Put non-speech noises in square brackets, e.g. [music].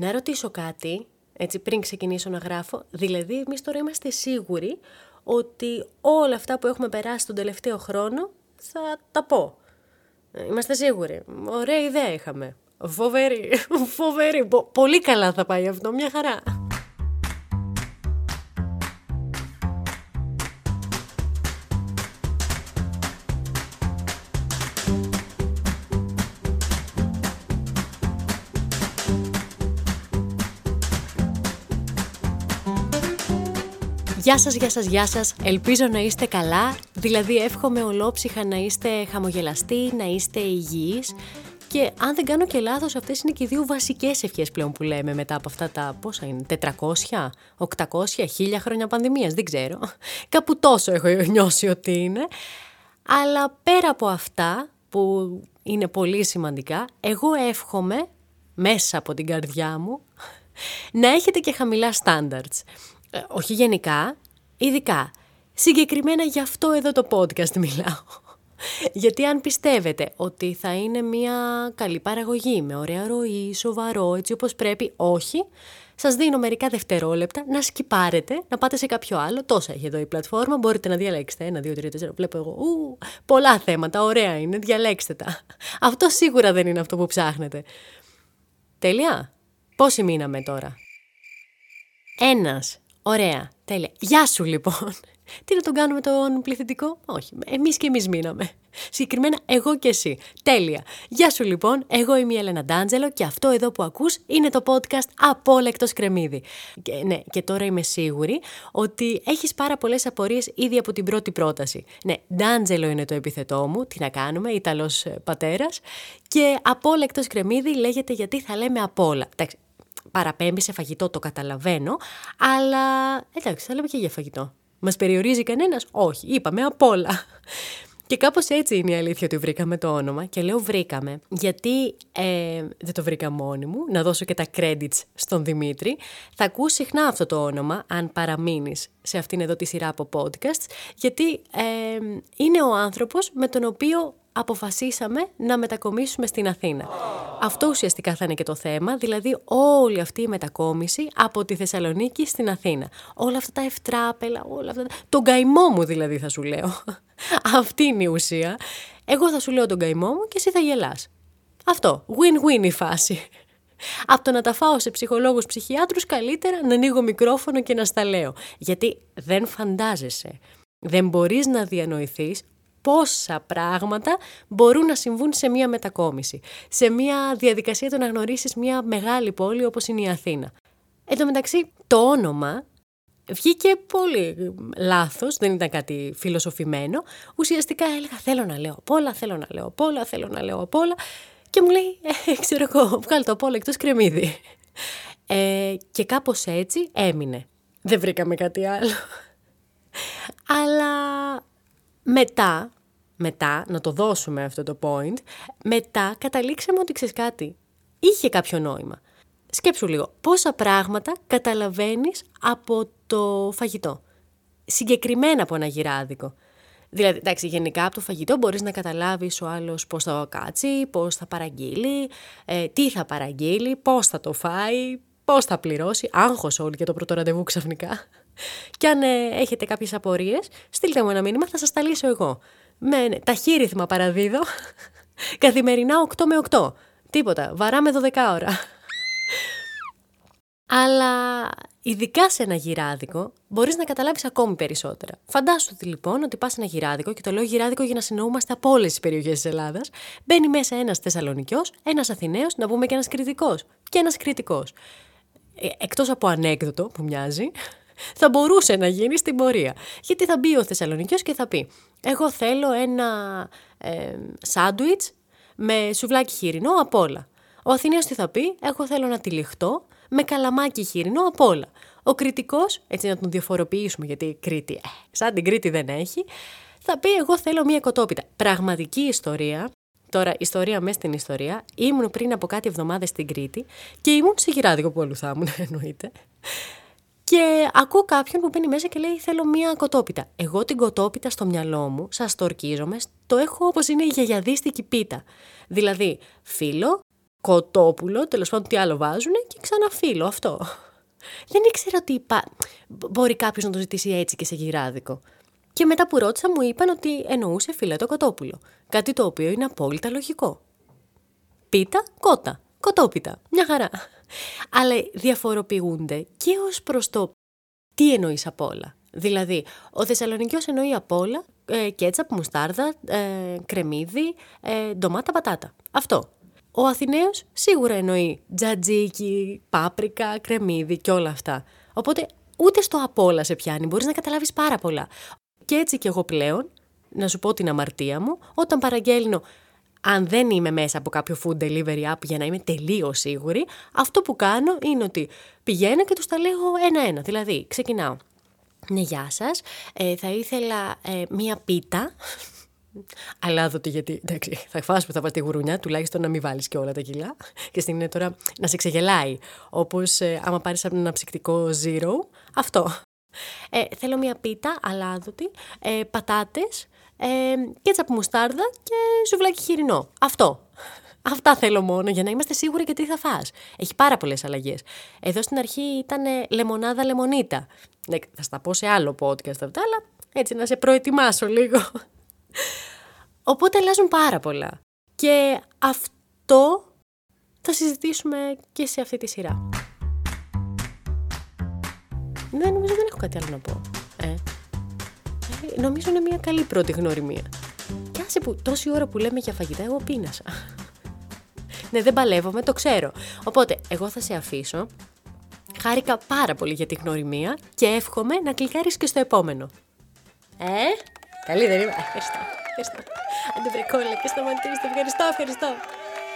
να ρωτήσω κάτι, έτσι πριν ξεκινήσω να γράφω. Δηλαδή, εμείς τώρα είμαστε σίγουροι ότι όλα αυτά που έχουμε περάσει τον τελευταίο χρόνο θα τα πω. Ε, Είμαστε σίγουροι. Ωραία ιδέα είχαμε. Φοβερή, [laughs] φοβερή. Πο- Πολύ καλά θα πάει αυτό, μια χαρά. Γεια σας, γεια σας, γεια σας. Ελπίζω να είστε καλά. Δηλαδή εύχομαι ολόψυχα να είστε χαμογελαστοί, να είστε υγιείς. Και αν δεν κάνω και λάθος, αυτές είναι και οι δύο βασικές ευχές πλέον που λέμε μετά από αυτά τα, πόσα είναι, 400, 800, 1000 χρόνια πανδημίας, δεν ξέρω. Κάπου τόσο έχω νιώσει ότι είναι. Αλλά πέρα από αυτά που είναι πολύ σημαντικά, εγώ εύχομαι μέσα από την καρδιά μου να έχετε και χαμηλά standards. Ε, όχι γενικά, ειδικά. Συγκεκριμένα για αυτό εδώ το podcast μιλάω. [laughs] Γιατί αν πιστεύετε ότι θα είναι μια καλή παραγωγή, με ωραία ροή, σοβαρό, έτσι όπως πρέπει, όχι. Σας δίνω μερικά δευτερόλεπτα να σκυπάρετε, να πάτε σε κάποιο άλλο. Τόσα έχει εδώ η πλατφόρμα, μπορείτε να διαλέξετε. Ένα, δύο, τρία, τέσσερα, βλέπω εγώ. Ου, πολλά θέματα, ωραία είναι, διαλέξτε τα. [laughs] Αυτό σίγουρα δεν είναι αυτό που ψάχνετε. Τέλεια. Πόσοι μείναμε τώρα; Ένας. Ωραία. Τέλεια. Γεια σου λοιπόν. [laughs] Τι να τον κάνουμε τον πληθυντικό; Όχι. Εμείς και εμείς μείναμε. Συγκεκριμένα εγώ και εσύ. Τέλεια. Γεια σου λοιπόν. Εγώ είμαι η Έλενα Ντάντζελο και αυτό εδώ που ακούς είναι το podcast Απόλεκτος Κρεμμύδι. Και, ναι, και τώρα είμαι σίγουρη ότι έχεις πάρα πολλές απορίες ήδη από την πρώτη πρόταση. Ναι, Ντάντζελο είναι το επιθετό μου. Τι να κάνουμε, Ιταλός ε, πατέρας. Και Απόλεκτος Κρεμμύδι λέγεται γιατί θα λέμε απ' όλα. Εντάξει, παραπέμπει σε φαγητό, το καταλαβαίνω, αλλά εντάξει, θα λέμε και για φαγητό. Μας περιορίζει κανένας; Όχι, είπαμε απ' όλα. Και κάπως έτσι είναι η αλήθεια ότι βρήκαμε το όνομα και λέω βρήκαμε γιατί ε, δεν το βρήκα μόνη μου, να δώσω και τα credits στον Δημήτρη. Θα ακούσει συχνά αυτό το όνομα αν παραμείνεις σε αυτήν εδώ τη σειρά από podcasts γιατί ε, είναι ο άνθρωπος με τον οποίο αποφασίσαμε να μετακομίσουμε στην Αθήνα. Αυτό ουσιαστικά θα είναι και το θέμα, δηλαδή όλη αυτή η μετακόμιση από τη Θεσσαλονίκη στην Αθήνα. Όλα αυτά τα ευτράπελα, όλα αυτά. Τον καημό μου δηλαδή θα σου λέω. [laughs] Αυτή είναι η ουσία. Εγώ θα σου λέω τον καημό μου και εσύ θα γελάς. Αυτό. Win-win η φάση. Από το να τα φάω σε ψυχολόγους, ψυχιάτρους, καλύτερα να ανοίγω μικρόφωνο και να στα λέω. Γιατί δεν φαντάζεσαι. Δεν μπορείς να διανοηθείς πόσα πράγματα μπορούν να συμβούν σε μια μετακόμιση. Σε μια διαδικασία το να γνωρίσεις μια μεγάλη πόλη όπως είναι η Αθήνα. Εν τω μεταξύ, το όνομα βγήκε πολύ λάθος, δεν ήταν κάτι φιλοσοφημένο. Ουσιαστικά έλεγα θέλω να λέω απ' όλα, θέλω να λέω απ' όλα, θέλω να λέω απ' όλα. Και μου λέει, ε, ξέρω εγώ, βγάλω το απ' όλα εκτός κρεμμύδι. Ε, και κάπως έτσι έμεινε. Δεν βρήκαμε κάτι άλλο. Αλλά μετά, μετά, να το δώσουμε αυτό το point, μετά καταλήξαμε ότι ξέρεις κάτι, είχε κάποιο νόημα. Σκέψου λίγο, πόσα πράγματα καταλαβαίνεις από το φαγητό. Συγκεκριμένα από ένα γυράδικο. Δηλαδή, εντάξει, γενικά από το φαγητό μπορείς να καταλάβεις ο άλλος πώς θα κάτσει, πώς θα παραγγείλει, ε, τι θα παραγγείλει, πώς θα το φάει, πώς θα πληρώσει, άγχος όλοι για το πρώτο ραντεβού ξαφνικά. Και αν ε, έχετε κάποιες απορίες, στείλτε μου ένα μήνυμα, θα σας τα λύσω εγώ. Με ναι, ταχύρυθμα παραδίδω, [laughs] καθημερινά 8 με 8. Τίποτα, βαράμε 12 ώρα. [laughs] Αλλά ειδικά σε ένα γυράδικο μπορείς να καταλάβεις ακόμη περισσότερα. Φαντάσου λοιπόν ότι πας σε ένα γυράδικο και το λέω γυράδικο για να συνεννοούμαστε από όλες τις περιοχές της Ελλάδας. Μπαίνει μέσα ένας Θεσσαλονικιός, ένας Αθηναίος, να πούμε και ένας Κρητικός και ένας Κρητικός. Ε, εκτός από ανέκδοτο που μοιάζει, θα μπορούσε να γίνει στην πορεία. Γιατί θα μπει ο Θεσσαλονικιός και θα πει εγώ θέλω ένα ε, σάντουιτς με σουβλάκι χοιρινό απ' όλα. Ο Αθηναίος τι θα πει, εγώ θέλω ένα τυλιχτό με καλαμάκι χοιρινό απ' όλα. Ο κριτικός, έτσι να τον διαφοροποιήσουμε γιατί η Κρήτη, ε, σαν την Κρήτη δεν έχει, θα πει εγώ θέλω μία κοτόπιτα. Πραγματική ιστορία, τώρα ιστορία μέσα στην ιστορία, ήμουν πριν από κάτι εβδομάδες στην Κρήτη και ήμουν σε γυράδικο που αλλού θα ήμουν [laughs] εννοείται. Και ακούω κάποιον που μπαίνει μέσα και λέει: Θέλω μία κοτόπιτα. Εγώ την κοτόπιτα στο μυαλό μου, σας το ορκίζομαι, το έχω όπως είναι η γιαγιαδίστικη πίτα. Δηλαδή, φύλλο, κοτόπουλο, τέλος πάντων τι άλλο βάζουν και ξαναφύλλω αυτό. Δεν ήξερα ότι υπά... μπορεί κάποιος να το ζητήσει έτσι και σε γυράδικο. Και μετά που ρώτησα μου είπαν ότι εννοούσε το κοτόπουλο. Κάτι το οποίο είναι απόλυτα λογικό. Πίτα, κότα. Κοτόπιτα. Μια χαρά. Αλλά διαφοροποιούνται και ως προς το τι εννοείς απ' όλα. Δηλαδή, ο Θεσσαλονικιός εννοεί απ' όλα ε, κέτσαπ, μουστάρδα, ε, κρεμμύδι, ε, ντομάτα, πατάτα. Αυτό. Ο Αθηναίος σίγουρα εννοεί τζατζίκι, πάπρικα, κρεμμύδι και όλα αυτά. Οπότε ούτε στο απ' όλα σε πιάνει, μπορείς να καταλάβεις πάρα πολλά. Και έτσι κι εγώ πλέον, να σου πω την αμαρτία μου, όταν παραγγέλνω αν δεν είμαι μέσα από κάποιο food delivery app για να είμαι τελείως σίγουρη, αυτό που κάνω είναι ότι πηγαίνω και τους τα λέω ένα-ένα. Δηλαδή, ξεκινάω. Ναι, γεια σας. Ε, θα ήθελα ε, μία πίτα. [laughs] Αλάδοτη, γιατί εντάξει, θα φας που θα πας τη γουρούνια, τουλάχιστον να μην βάλεις και όλα τα κιλά. Και στην είναι τώρα να σε ξεγελάει. Όπως ε, άμα πάρεις ένα ψυκτικό zero, αυτό. Ε, θέλω μία πίτα, αλάδοτη, ε, πατάτες, ε, κέτσαπ μουστάρδα και σουβλάκι χοιρινό. Αυτό. Αυτά θέλω μόνο για να είμαστε σίγουροι και τι θα φας. Έχει πάρα πολλές αλλαγές. Εδώ στην αρχή ήταν λεμονάδα λεμονίτα. Ναι, θα στα πω σε άλλο podcast αυτά, αλλά έτσι να σε προετοιμάσω λίγο. Οπότε αλλάζουν πάρα πολλά. Και αυτό θα συζητήσουμε και σε αυτή τη σειρά. Δεν νομίζω δεν έχω κάτι άλλο να πω. Ε νομίζω είναι μια καλή πρώτη γνωριμία. Κι άσε που τόση ώρα που λέμε για φαγητά, εγώ πίνασα. ναι, δεν παλεύομαι, το ξέρω. Οπότε, εγώ θα σε αφήσω. Χάρηκα πάρα πολύ για τη γνωριμία και εύχομαι να κλικάρεις και στο επόμενο. Ε, καλή δεν είμαι. Ευχαριστώ. Ευχαριστώ. Αντιβρικόλα και σταματήστε. Ευχαριστώ, ευχαριστώ.